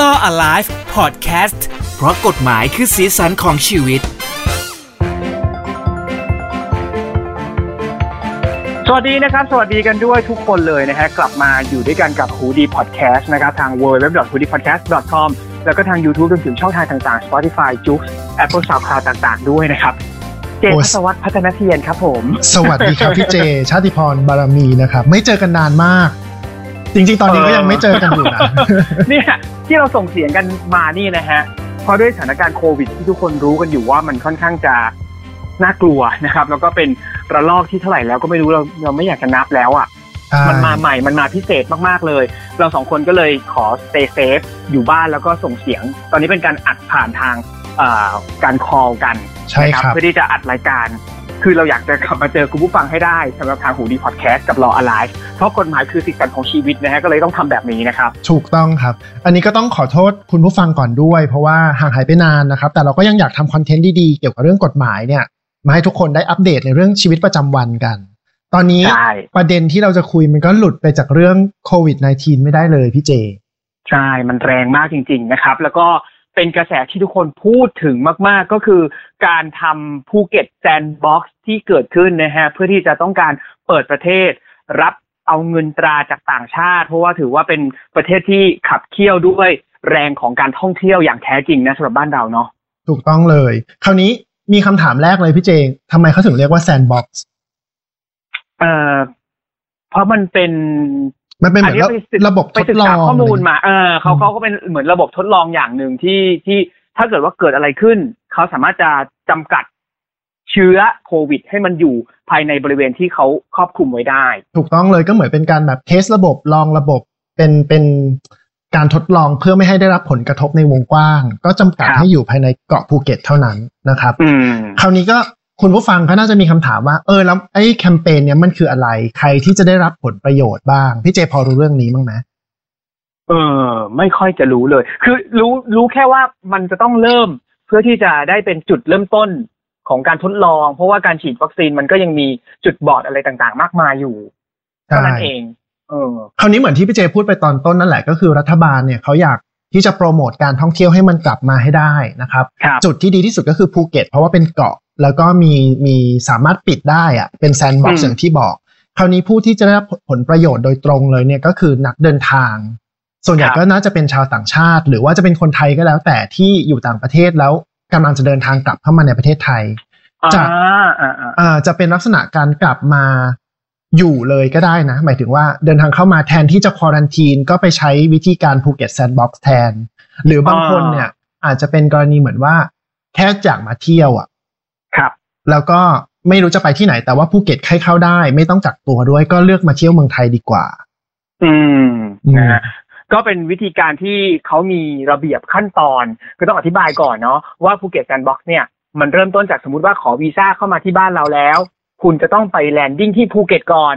Law Alive Podcast เพราะกฎหมายคือสีสันของชีวิต สวัสดีนะครับ สวัสดีกันด้วยทุกคนเลยนะฮะ กลับมาอยู่ด้วยกันกับฮูดีพอดแคสต์นะครับ ทาง w w w h o o d y p o d c a s t c o m แล้วก็ทาง YouTube รวมถึงช่องทางต่างๆ Spotify j o o x Apple SoundCloud ต่างๆ ด้วยนะครับเจโอ้พัสวัตพัฒนาเทียนครับผม สวัสดีครับพี่เจ ชาติพรบารมีนะครับ ไม่เจอกันนานมาก จริง ๆ ตอนนี้ก็ยังไม่เจอกันอยู่นะเนี่ยที่เราส่งเสียงกันมานี่นะฮะเพราะด้วยสถานการณ์โควิด ที่ทุกคนรู้กันอยู่ว่ามันค่อนข้างจะน่ากลัวนะครับ แล้วก็เป็นระลอกที่เท่าไหร่แล้วก็ไม่รู้เราเราไม่อยากจะนับแล้วอะมันมาใหม่มันมาพิเศษมากๆเลย เราสองคนก็เลยขอ stay safe อยู่บ้านแล้วก็ส่งเสียง ตอนนี้เป็นการอัดผ่านทางเอ่อการ call กันใช่นะครับเพื่อที่จะอัดรายการ คือเราอยากจะกลับมาเจอคุณผู้ฟังให้ได้สำหรับทางหูดีพอดแคสต์กับรอ alive เพราะกฎหมายคือสิทธิของชีวิตนะฮะก็เลยต้องทำแบบนี้นะครับถูกต้องครับ อันนี้ก็ต้องขอโทษคุณผู้ฟังก่อนด้วย เพราะว่าห่างหายไปนานนะครับ แต่เราก็ยังอยากทำคอนเทนต์ดีๆเกี่ยวกับเรื่องกฎหมายเนี่ยมาให้ทุกคนได้อัปเดตในเรื่องชีวิตประจำวันกัน ตอนนี้ใช่ประเด็นที่เราจะคุยมันก็หลุดไปจากเรื่องโควิด -19 ไม่ได้เลยพี่เจใช่ มันแรงมากจริง ๆ นะครับ แล้วก็ เป็นกระแสที่ทุกคนพูดถึงมาก ๆ ก็คือการทำภูเก็ตแซนด์บ็อกซ์ที่เกิดขึ้นนะฮะเพื่อที่จะต้องการเปิดประเทศ รับเอาเงินตราจากต่างชาติ เพราะว่าถือว่าเป็นประเทศที่ขับเคี่ยวด้วยแรงของการท่องเที่ยวอย่างแท้จริงนะสำหรับบ้านเราเนาะถูกต้องเลย คราวนี้มีคำถามแรกเลยพี่เจทำไมเขาถึงเรียกว่าแซนด์บ็อกซ์เอ่อเพราะมันเป็น มันเป็นเหมือนอันนี้ไปศึกระบบไปทดศึกลอษางข้อมูลมาเออเขาอืมเขาก็เป็นเหมือนระบบทดลองอย่างหนึ่งที่ที่ถ้าเกิดว่าเกิดอะไรขึ้น เขาสามารถจะจำกัดเชื้อโควิด ให้มันอยู่ภายในบริเวณที่เขาครอบคลุมไว้ได้ ถูกต้องเลยก็เหมือนเป็นการแบบเทสระบบลองระบบเป็นเป็นการทดลองเพื่อไม่ให้ได้รับผลกระทบในวงกว้าง ก็จำกัดครับให้อยู่ภายในเกาะภูเก็ตเท่านั้นนะครับอืมคราวนี้ก็ คุณผู้ฟังก็น่าจะมีคำถามว่าเออแล้วไอ้แคมเปญเนี้ยมันคืออะไร ใครที่จะได้รับผลประโยชน์บ้าง พี่เจพอรู้เรื่องนี้บ้างไหมเออ ไม่ค่อยจะรู้เลย คือรู้รู้แค่ว่ามันจะต้องเริ่มเพื่อที่จะได้เป็นจุดเริ่มต้นของการทดลอง เพราะว่าการฉีดวัคซีนมันก็ยังมีจุดบอดอะไรต่างๆ มากมายอยู่เท่านั้นเองเออคราวนี้เหมือนที่พี่เจพูดไปตอนต้นนั่นแหละก็คือรัฐบาลเนี่ยเขาอยากที่จะโปรโมทการท่องเที่ยวให้มันกลับมาให้ได้นะครับครับจุดที่ดีที่สุดก็คือภูเก็ตเพราะว่าเป็นเกาะ แล้วก็มีมีสามารถปิดได้อะเป็นแซนด์บ็อกอืซ์มอย่างที่บอก คราวนี้ผู้ที่จะได้รับผลประโยชน์โดยตรงเลยเนี่ยก็คือนักเดินทาง ส่วนใหญ่ก็น่าจะเป็นชาวต่างชาติ หรือว่าจะเป็นคนไทยก็แล้ว แต่ที่อยู่ต่างประเทศแล้วกำลังจะเดินทางกลับเข้ามาในประเทศไทยอ่าจะอ่าอ่าอ่าจะเป็นลักษณะการกลับมาอยู่เลยก็ได้นะ หมายถึงว่าเดินทางเข้ามาแทนที่จะ quarantine ก็ไปใช้วิธีการภูเก็ตแซนด์บ็อกซ์แทน หรือบางคนเนี่ยอาจจะเป็นกรณีเหมือนว่า แค่อยากมาเที่ยวอะครับ แล้วก็ไม่รู้จะไปที่ไหนแต่ว่าภูเก็ตใครเข้าได้ ไม่ต้องกักตัวด้วยก็เลือกมาเที่ยวเมืองไทยดีกว่า อืมอืมนะฮะก็เป็นวิธีการที่เขามีระเบียบขั้นตอนก็ต้องอธิบายก่อนเนาะว่าภูเก็ตแซนด์บ็อกซ์เนี่ยมันเริ่มต้นจากสมมติว่าขอวีซ่าเข้ามาที่บ้านเราแล้ว คุณจะต้องไป landing ที่ภูเก็ตก่อน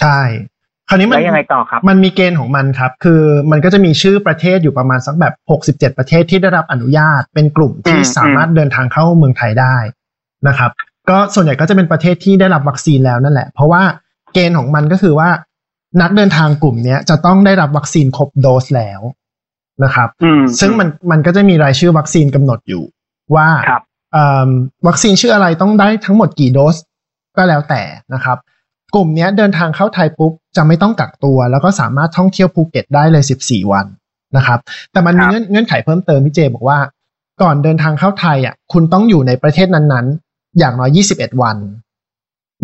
ใช่ คราวนี้มันแล้วยังไงต่อครับ มันมีเกณฑ์ของมันครับ คือมันก็จะมีชื่อประเทศอยู่ประมาณสักแบบ 67 ประเทศที่ได้รับอนุญาตเป็นกลุ่มที่อืมสามารถเดินทางเข้าเมืองไทยได้นะครับ ก็ส่วนใหญ่ก็จะเป็นประเทศที่ได้รับวัคซีนแล้วนั่นแหละ เพราะว่าเกณฑ์ของมันก็คือว่านักเดินทางกลุ่มเนี้ยจะต้องได้รับวัคซีนครบโดสแล้วนะครับอืมซึ่งมันมันก็จะมีรายชื่อวัคซีนกำหนดอยู่ ว่าครับเอิ่มวัคซีนชื่ออะไรต้องได้ทั้งหมดกี่โดสก็แล้วแต่นะครับ กลุ่มเนี้ยเดินทางเข้าไทยปุ๊บจะไม่ต้องกักตัว แล้วก็สามารถท่องเที่ยวภูเก็ตได้เลย 14 วันนะครับ แต่มันมีครับเงื่อนเงื่อนไขเพิ่มเติมพี่เจบอกว่า ก่อนเดินทางเข้าไทยอะคุณต้องอยู่ในประเทศนั้นๆ อย่างน้อย21วัน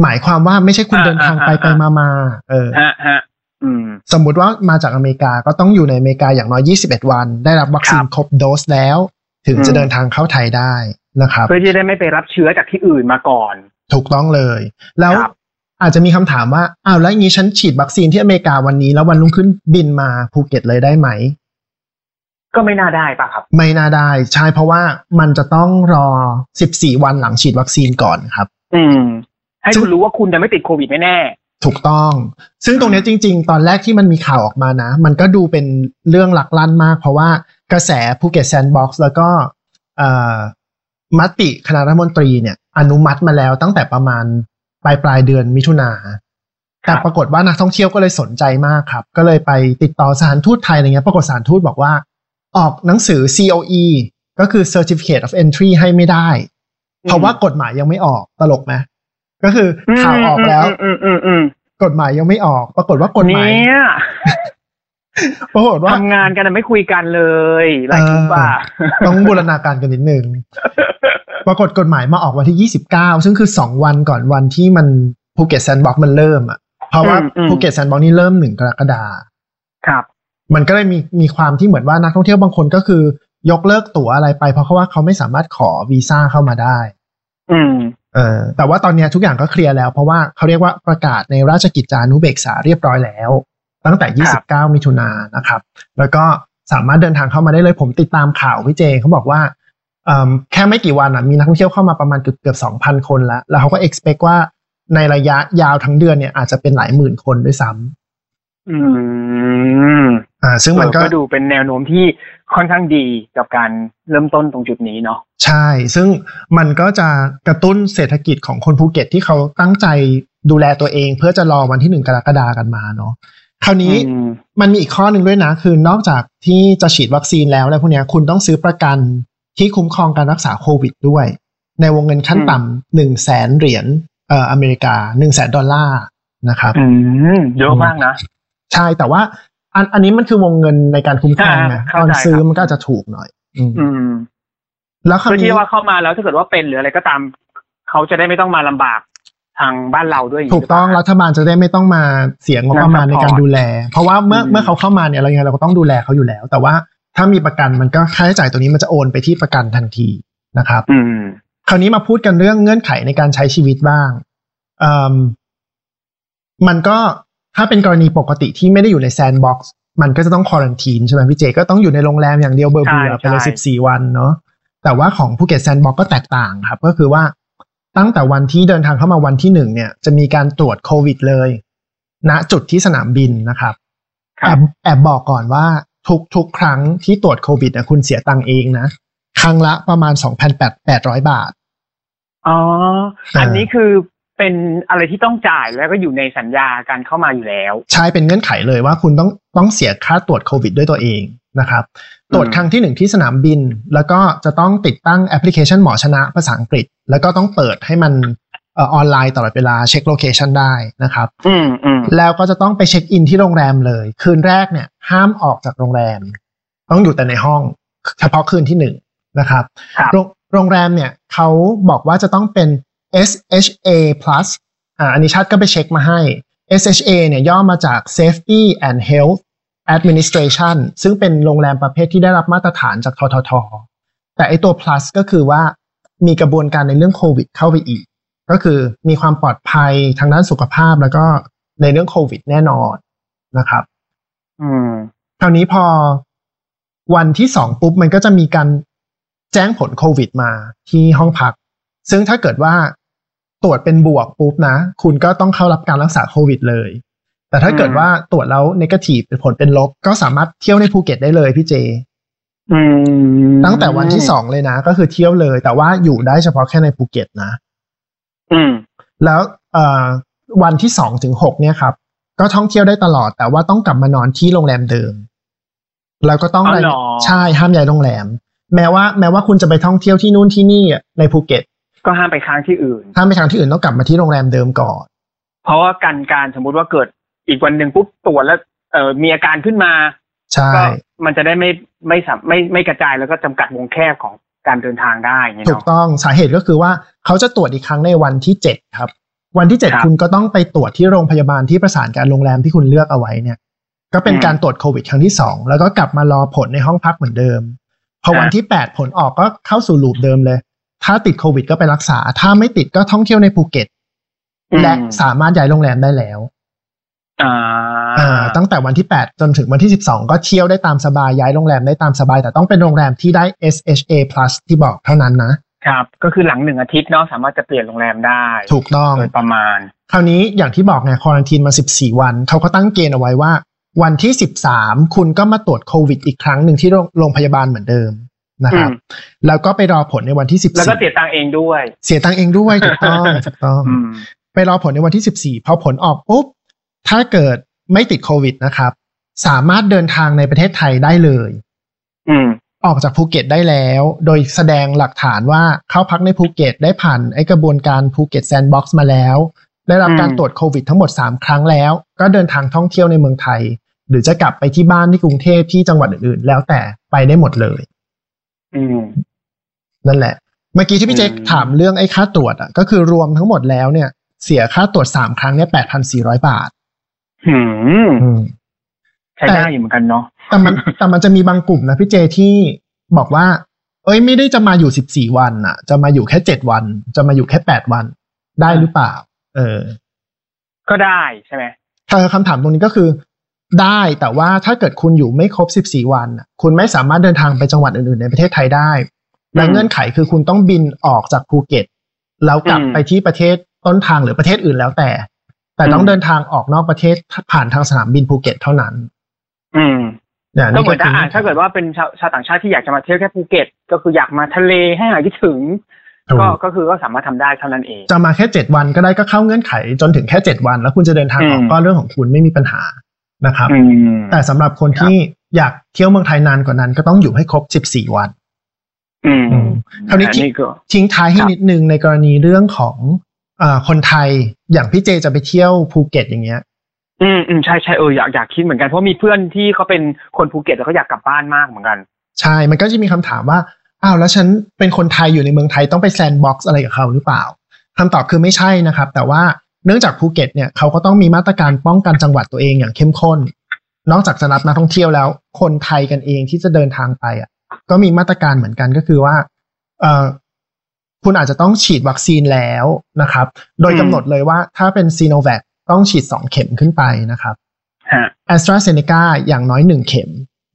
หมายความว่าไม่ใช่คุณเดินทางไปไปมามาเออฮะฮะอืมสมมุติว่ามาจากอเมริกาก็ต้องอยู่ในอเมริกาอย่างน้อย21วัน ได้รับวัคซีนครับครบโดสแล้ว ถึงอืมจะเดินทางเข้าไทยได้นะครับเพื่อที่จะได้ไม่ไปรับเชื้อจากที่อื่นมาก่อน ถูกต้องเลย แล้วครับอาจจะมีคำถามว่าอ้าวแล้วอย่างนี้ฉันฉีดวัคซีนที่อเมริกาวันนี้ แล้ววันรุ่งขึ้นบินมาภูเก็ตเลยได้ไหม ก็ไม่น่าได้ป่ะครับ ไม่น่าได้ใช่เพราะว่ามันจะต้องรอ 14 วันหลังฉีดวัคซีนก่อนครับ อืม ซึ่งให้คุณรู้ว่าคุณจะไม่ติดโควิดแน่ถูกต้อง ซึ่งตรงเนี้ยจริง ๆ ตอนแรกที่มันมีข่าวออกมานะ มันก็ดูเป็นเรื่องลักลั่นมาก เพราะว่ากระแสภูเก็ตแซนด์บ็อกซ์แล้วก็เอ่อมติคณะรัฐมนตรีเนี่ย อนุมัติมาแล้วตั้งแต่ประมาณปลายปลายเดือนมิถุนาครับ แต่ปรากฏว่านักท่องเที่ยวก็เลยสนใจมากครับ ก็เลยไปติดต่อสถานทูตไทยอะไรเงี้ย ปรากฏสถานทูตบอกว่า ออกหนังสือ COE ก็คือ Certificate of Entry ให้ไม่ได้ เพราะว่ากฎหมายยังไม่ออกตลกไหมก็คือข่าวออกแล้วอืมอืมอืมกฎหมายยังไม่ออก ปรากฏว่ากฎหมายเนี่ยปรากฏว่าทำงานกันอะไม่คุยกันเลยหลายทุกว่าต้องบูรณาการกันนิดนึงปรากฏกฎหมายมาออกวันที่29ซึ่งคือ2วันก่อนวันที่มันภูเก็ตแซนด์บ็อกซ์มันเริ่มอะ เพราะว่าอืมอืมภูเก็ตแซนด์บ็อกซ์นี่เริ่มหนึ่งกรกฎาครับ มันก็เลยมีมีความที่เหมือนว่านักท่องเที่ยวบางคนก็คือยกเลิกตั๋วอะไรไป เพราะเขาว่าเขาไม่สามารถขอวีซ่าเข้ามาได้ อืมเออแต่ว่าตอนเนี้ยทุกอย่างก็เคลียร์แล้ว เพราะว่าเขาเรียกว่าประกาศในราชกิจจานุเบกษาเรียบร้อยแล้ว ตั้งแต่ครับ29 มิถุนายนนะครับ แล้วก็สามารถเดินทางเข้ามาได้เลยผมติดตามข่าวพี่เจเขาบอกว่าเอิ่มแค่ไม่กี่วันอะมีนักท่องเที่ยวเข้ามาประมาณเกือบเกือบ2,000คนแล้ว แล้วเขาก็ expect ว่าในระยะยาวทั้งเดือนเนี่ยอาจจะเป็นหลายหมื่นคนด้วยซ้ำ อืมอ่า ซึ่งมันก็เออดูเป็นแนวโน้มที่ค่อนข้างดีกับการเริ่มต้นตรงจุดนี้เนาะใช่ ซึ่งมันก็จะกระตุ้นเศรษฐกิจของคนภูเก็ตที่เขาตั้งใจดูแลตัวเอง เพื่อจะรอวันที่หนึ่งกรกฎากันมาเนาะคราวนี้อืมมันมีอีกข้อหนึ่งด้วยนะ คือนอกจากที่จะฉีดวัคซีนแล้วอะไรพวกเนี้ยคุณต้องซื้อประกันที่คุ้มครองการรักษาโควิดด้วย ในวงเงินขั้นต่ำหนึ่งแสนเหรียญเอ่ออเมริกาหนึ่งแสนดอลลาร์นะครับอืมเยอะมากนะ ใช่แต่ว่า อันอันนี้มันคือวงเงินในการคุ้มครองนะอ่าตเข้าอนใจซื้อครับมันก็อาจจะถูกหน่อย อืมอืมแล้วคราวเพื่อนี้ที่ว่าเข้ามาแล้วถ้าเกิดว่าเป็นหรืออะไรก็ตาม เขาจะได้ไม่ต้องมาลำบากทางบ้านเราด้วยย่าถูกต้องหรืเปล่ารัฐบาลจะได้ไม่ต้องมาเสียงบประมาณนั่ในงซัพพอร์ตการดูแล เพราะว่าเมื่ออืมเมื่อเขาเข้ามาเนี่ยเรายังไงเราก็ต้องดูแลเขาอยู่แล้ว แต่ว่าถ้ามีประกันมันก็ค่าใช้จ่ายตัวนี้มันจะโอนไปที่ประกันทันทีนะครับอืมคราวนี้มาพูดกันเรื่องเงื่อนไขในการใช้ชีวิตบ้างเอิ่มมันก็ ถ้าเป็นกรณีปกติที่ไม่ได้อยู่ในแซนด์บ็อกซ์มันก็จะต้อง quarantine ใช่ไหมพี่เจก็ต้องอยู่ในโรงแรมอย่างเดียวเบื๊อเบื่อใช่ไปเลยใช่สิบสี่วันเนาะแต่ว่าของภูเก็ตแซนด์บ็อกซ์ก็แตกต่างครับ ก็คือว่าตั้งแต่วันที่เดินทางเข้ามาวันที่หนึ่งเนี่ย จะมีการตรวจโควิดเลย ณจุดที่สนามบินนะครับครัแอบบแอบบอกก่อนว่าทุกทุกครั้งที่ตรวจโควิดนะคุณเสียตังค์เองนะ ครั้งละประมาณ2,800บาทอ๋ออ่าอันนี้คือ เป็นอะไรที่ต้องจ่ายแล้วก็อยู่ในสัญญาการเข้ามาอยู่แล้ว ใช่เป็นเงื่อนไขเลยว่าคุณต้องต้องเสียค่าตรวจโควิดด้วยตัวเองนะครับ ตรวจครั้งที่หนึ่งที่สนามบิน แล้วก็จะต้องติดตั้งแอปพลิเคชันหมอชนะภาษาอังกฤษ แล้วก็ต้องเปิดให้มันเออออนไลน์ตลอดเวลาเช็ค location ได้นะครับอืมอืมแล้วก็จะต้องไปเช็คอินที่โรงแรมเลย คืนแรกเนี่ย ห้ามออกจากโรงแรม ต้องอยู่แต่ในห้อง เฉพาะคืนที่หนึ่งนะครับครับโรงโรงแรมเนี่ยเขาบอกว่าจะต้องเป็น SHA plus อ่าอันนี้ชัดก็ไปเช็คมาให้ SHA เนี่ยย่อมาจาก Safety and Health Administration ซึ่งเป็นโรงแรมประเภทที่ได้รับมาตรฐานจากททท แต่ไอตัว plus ก็คือว่ามีกระบวนการในเรื่องโควิดเข้าไปอีก ก็คือมีความปลอดภัยทางด้านสุขภาพแล้วก็ในเรื่องโควิดแน่นอนนะครับ อืมคราวนี้พอวันที่สองปุ๊บมันก็จะมีการแจ้งผลโควิดมาที่ห้องพัก ซึ่งถ้าเกิดว่า ตรวจเป็นบวกปุ๊บนะ คุณก็ต้องเข้ารับการรักษาโควิดเลย แต่ถ้าเกิดอืมว่าตรวจแล้วนกาทีฟเป็นผลเป็นลบ ก็สามารถเที่ยวในภูเก็ตได้เลยพี่เจอืมตั้งแต่วันที่สองเลยนะ ก็คือเที่ยวเลย แต่ว่าอยู่ได้เฉพาะแค่ในภูเก็ตนะอืมแล้วเอ่อวันที่สองถึงหกเนี่ยครับ ก็ท่องเที่ยวได้ตลอด แต่ว่าต้องกลับมานอนที่โรงแรมเดิม แล้วก็ต้องอ๋อรายเหรอใช่ห้ามย้ายโรงแรม แม้ว่า แม้ว่าคุณจะไปท่องเที่ยวที่นู่นที่นี่อะในภูเก็ต ก็ห้ามไปค้างที่อื่น ห้ามไปทางที่อื่นต้องกลับมาที่โรงแรมเดิมก่อน เพราะว่าการการสมมุติว่าเกิดอีกวันหนึ่งปุ๊บตรวจแล้วเออมีอาการขึ้นมาใช่ก็มันจะได้ไม่ไม่สามไม่ไม่กระจายแล้วก็จำกัดวงแคบของการเดินทางได้ไงถูกเนาะต้องสาเหตุก็คือว่าเขาจะตรวจอีกครั้งในวันที่เจ็ดครับ วันที่เจ็ดครับคุณก็ต้องไปตรวจที่โรงพยาบาลที่ประสานการโรงแรมที่คุณเลือกเอาไว้เนี่ย ก็เป็นอืมการตรวจโควิดครั้งที่สองแล้วก็กลับมารอผลในห้องพักเหมือนเดิม พอวันอ่าที่แปดผลออกก็เข้าสู่ลูปเดิมเลย ถ้าติดโควิดก็ไปรักษา ถ้าไม่ติดก็ท่องเที่ยวในภูเก็ตอืมและสามารถย้ายโรงแรมได้แล้วอ่าอ่าตั้งแต่วันที่ 8 จนถึงวันที่ 12 ก็เที่ยวได้ตามสบายย้ายโรงแรมได้ตามสบาย แต่ต้องเป็นโรงแรมที่ได้ SHA plus ที่บอกเท่านั้นนะครับ ก็คือหลังหนึ่งอาทิตย์เนาะสามารถจะเปลี่ยนโรงแรมได้ ถูกต้องโดยประมาณ คราวนี้อย่างที่บอกไงควอรันทีนมา 14 วัน เขาก็ตั้งเกณฑ์เอาไว้ว่า วันที่ 13 คุณก็มาตรวจโควิดอีกครั้งหนึ่งที่โรงโรงพยาบาลเหมือนเดิม นะครับอืมแล้วก็ไปรอผลในวันที่14แล้วก็เสเสียตังค์เองด้วย เสียตังค์เองด้วยถูกต้องถูกต้องอืมไปรอผลในวันที่14พอผลออกปุ๊บถ้าเกิดไม่ติดโควิดนะครับ สามารถเดินทางในประเทศไทยได้เลย อืมออกจากภูเก็ตได้แล้ว โดยแสดงหลักฐานว่าเข้าพักในภูเก็ตได้ผ่านไอกระบวนการภูเก็ตแซนด์บ็อกซ์มาแล้ว ได้รับการอืมตรวจโควิดทั้งหมด 3 ครั้งแล้ว ก็เดินทางท่องเที่ยวในเมืองไทย หรือจะกลับไปที่บ้านที่กรุงเทพที่จังหวัดอื่นๆ แล้วแต่ไปได้หมดเลยอืม นั่นแหละ เมื่อกี้ที่พี่เจคอืมถามเรื่องไอ้ค่าตรวจอะ ก็คือรวมทั้งหมดแล้วเนี่ย เสียค่าตรวจสามครั้งเนี่ยแปดพันสี่ร้อยบาทหืมอืมใช้ได้อยู่เหมือนกันเนาะแต่มันแต่มันจะมีบางกลุ่มนะพี่เจที่บอกว่า เอ้ยไม่ได้จะมาอยู่สิบสี่วันอะ จะมาอยู่แค่เจ็ดวัน จะมาอยู่แค่แปดวันได้หรือเปล่า เออ ก็ได้ใช่ไหมถ้าคำถามตรงนี้ก็คือ ได้แต่ว่าถ้าเกิดคุณอยู่ไม่ครบสิบสี่วันน่ะคุณไม่สามารถเดินทางไปจังหวัดอื่นๆ ในประเทศไทยได้ และเงื่อนไขคือคุณต้องบินออกจากภูเก็ต แล้วกลับไปที่ประเทศต้นทางหรือประเทศอื่นแล้วแต่ แต่ต้องเดินทางออกนอกประเทศผ่านทางสนามบินภูเก็ตเท่านั้น อืมเนี่ยก็เหมือนถ้าคือ่าถ้าเกิดว่าเป็นชาวชาวต่างชาติที่อยากจะมาเที่ยวแค่ภูเก็ต ก็คืออยากมาทะเลให้หายคิดถึงถูกก็ก็คือก็สามารถทำได้เท่านั้นเอง จะมาแค่เจ็ดวันก็ได้ก็เข้าเงื่อนไขจนถึงแค่เจ็ดวัน แล้วคุณจะเดินทางออกอืมก็เรื่องของคุณไม่มีปัญหา นะครับอืมแต่สำหรับคนที่อยากเที่ยวเมืองไทยนานกว่านั้น ก็ต้องอยู่ให้ครบสิบสี่วันอืมอืมคราวนี้อัที่ก็ทิ้งท้ายให้ครับนิดนึงในกรณีเรื่องของอาคนไทยอย่างพี่เจจะไปเที่ยวภูเก็ตอย่างเงี้ย อืมอืมใช่ใช่เอออยากอยากคิดเหมือนกันเพราะมีเพื่อนที่เขาเป็นคนภูเก็ตแล้วเขาอยากกลับบ้านมากเหมือนกัน ใช่ มันก็จะมีคำถามว่าอ้าวแล้วฉันเป็นคนไทยอยู่ในเมืองไทยต้องไปแซนด์บ็อกซ์อะไรกับเขาหรือเปล่าคำตอบคือไม่ใช่นะครับ แต่ว่า เนื่องจากภูเก็ตเนี่ยเขาก็ต้องมีมาตรการป้องกันจังหวัดตัวเองอย่างเข้มข้น นอกจากจะรับนักท่องเที่ยวแล้ว คนไทยกันเองที่จะเดินทางไปอะ ก็มีมาตรการเหมือนกันก็คือว่า เอ่อคุณอาจจะต้องฉีดวัคซีนแล้วนะครับ โดยกำหนดเลยว่าถ้าเป็นซีโนแวคต้องฉีดสองเข็มขึ้นไปนะครับฮะแอสตราเซเนกาอย่างน้อยหนึ่งเข็ม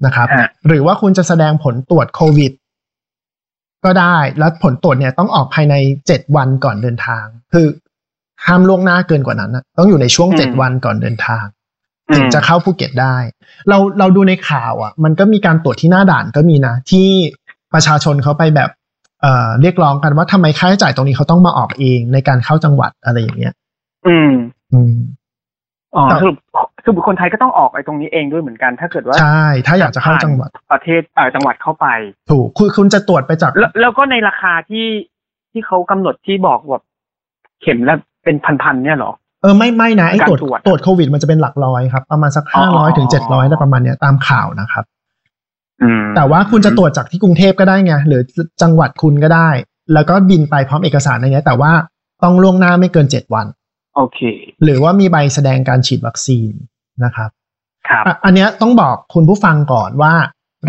นะครับฮะหรือว่าคุณจะแสดงผลตรวจโควิด ก็ได้ แล้วผลตรวจเนี่ยต้องออกภายในเจ็ดวันก่อนเดินทาง คือ ห้ามล่วงหน้าเกินกว่านั้นนะต้องอยู่ในช่วงเจ็ดวันก่อนเดินทางถึงจะเข้าภูเก็ตได้ เราเราดูในข่าวอะ มันก็มีการตรวจที่หน้าด่านก็มีนะ ที่ประชาชนเขาไปแบบเอ่อเรียกร้องกันว่าทำไมค่าใช้จ่ายตรงนี้เขาต้องมาออกเองในการเข้าจังหวัดอะไรอย่างเงี้ย อืม อืมอ๋อครับสรุปสรุปคนไทยก็ต้องออกไอ้ตรงนี้เองด้วยเหมือนกัน ถ้าเกิดว่าใช่ ถ้าอยากจะเข้าจังหวัด ประเทศเอ่อจังหวัดเข้าไป ถูกคุณคุณจะตรวจไปจากแล้วแล้วก็ในราคาที่ที่เขากำหนดที่บอกแบบเข็มละ เป็นพันๆเนี่ยเหรอเออไม่ไม่นะไอ้การตรวจตรวจตรวจโควิดมันจะเป็นหลักร้อยครับ ประมาณสักอ๋อห้าอ๋ร้ออยถึงเจ็ดร้อยได้ประมาณเนี้ยตามข่าวนะครับอืมแต่ว่าคุณจะตรวจจากที่กรุงเทพก็ได้ไงหรือจังหวัดคุณก็ได้ แล้วก็บินไปพร้อมเอกสารอะไรเงี้ยแต่ว่าต้องล่วงหน้าไม่เกินเจ็ดวัน โอเค หรือว่ามีใบแสดงการฉีดวัคซีนนะครับครับอะอันเนี้ยต้องบอกคุณผู้ฟังก่อนว่า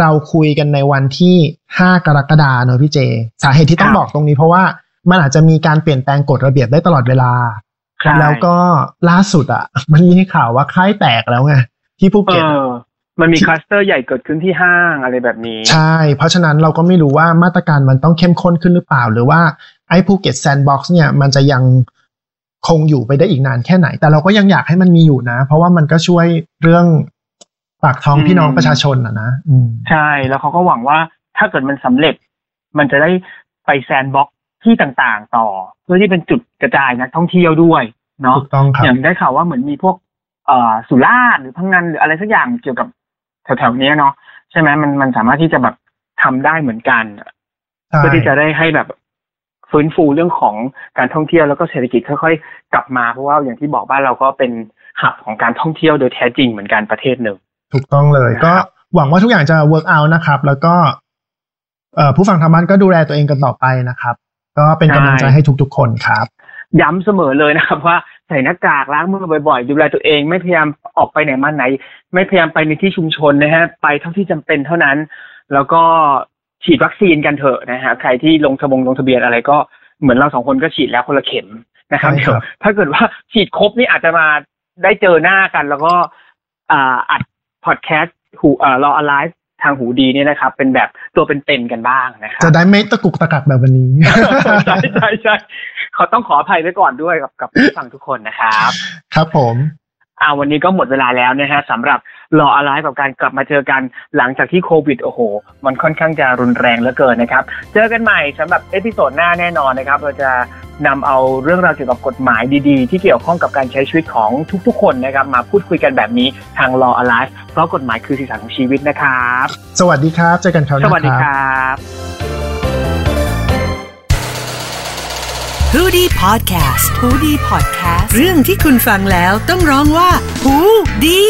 เราคุยกันในวันที่5กรกฎาเนอะพี่เจ สาเหตุที่ต้องครับบอกตรงนี้เพราะว่า มันอาจจะมีการเปลี่ยนแปลงกฎระเบียบได้ตลอดเวลาใช่แล้วก็ล่าสุดอะ มันมีข่าวว่าค่ายแตกแล้วไงที่ภูเอเก็ตอมันมีคลัสเตอร์ใหญ่เกิดขึ้นที่ห้างอะไรแบบนี้ ใช่ เพราะฉะนั้นเราก็ไม่รู้ว่ามาตรการมันต้องเข้มข้นขึ้นหรือเปล่า หรือว่าไอ้ภูเก็ตแซนด์บ็อกซ์เนี่ยมันจะยังคงอยู่ไปได้อีกนานแค่ไหน แต่เราก็ยังอยากให้มันมีอยู่นะ เพราะว่ามันก็ช่วยเรื่องปากท้องอืมพี่น้องประชาชนอะนะอืมใช่แล้วเขาก็หวังว่าถ้าเกิดมันสำเร็จ มันจะได้ไปแซนด์บ็อกซ์ ที่ต่างๆต่อ เพื่อที่เป็นจุดกระจายนักท่องเที่ยวด้วยเนาะถูกต้องครับอย่างได้ข่าวว่าเหมือนมีพวกเอ่อสุราษฎร์หรือพังงานหรืออะไรสักอย่างเกี่ยวกับแถวๆเนี้ยเนาะใช่ไหมมันมันสามารถที่จะแบบทำได้เหมือนกันใช่เพื่อที่จะได้ให้แบบฟื้นฟูเรื่องของการท่องเที่ยวแล้วก็เศรษฐกิจค่อยๆ กลับมาเพราะว่าอย่างที่บอกบ้านเราก็เป็นหับของการท่องเที่ยวโดยแท้จริงเหมือนกันประเทศหนึ่งถูกต้องเลยนะครับก็หวังว่าทุกอย่างจะ work out นะครับ แล้วก็เอ่อผู้ฟังทางบ้านก็ดูแลตัวเองกันต่อไปนะครับ ก็เป็นกำลังใจให้ทุกๆ คนครับ ย้ำเสมอเลยนะครับว่าใส่หน้ากากล้างมือบ่อยๆ ดูแลตัวเองไม่พยายามออกไปไหนมาไหน ไม่พยายามไปในที่ชุมชนนะฮะไปเท่าที่จำเป็นเท่านั้น แล้วก็ฉีดวัคซีนกันเถอะนะฮะใครที่ลงทะบงลงทะเบียนอะไรก็เหมือนเราสองคนก็ฉีดแล้วคนละเข็มนะครับใช่เดี๋คยวรับถ้าเกิดว่าฉีดครบนี่อาจจะมาได้เจอหน้ากัน แล้วก็อ่าอัดพอดแคสต์หูเอ่อรออ l i v e ทางหูดีเนี่ยนะครับ เป็นแบบตัวเป็นๆกันบ้างนะครับจะได้ไม่ตะกุกตะกักแบบวันนี้ ใช่ใช่ใช่เขาต้องขออภัยไว้ก่อนด้วยกับกับผู้ฟังทุกคนนะครับ ครับผมอ่าวันนี้ก็หมดเวลาแล้วนะฮะสำหรับรออะไรกับการกลับมาเจอกันหลังจากที่โควิด โอ้โห มันค่อนข้างจะรุนแรงเหลือเกินนะครับ เจอกันใหม่สำหรับ episode หน้าแน่นอนนะครับ เราจะ นำเอาเรื่องราวเกี่ยวกับกฎหมายดีๆ ที่เกี่ยวข้องกับการใช้ชีวิตของทุกๆ คนนะครับ มาพูดคุยกันแบบนี้ทาง Law Alive เพราะกฎหมายคือสีสันของชีวิตนะครับ สวัสดีครับ เจอกันคราวหน้าสวัสดีครับครับรับฮูดี้พอดแคสต์ฮูดี้พอดแคสต์เรื่องที่คุณฟังแล้วต้องร้องว่าหูดี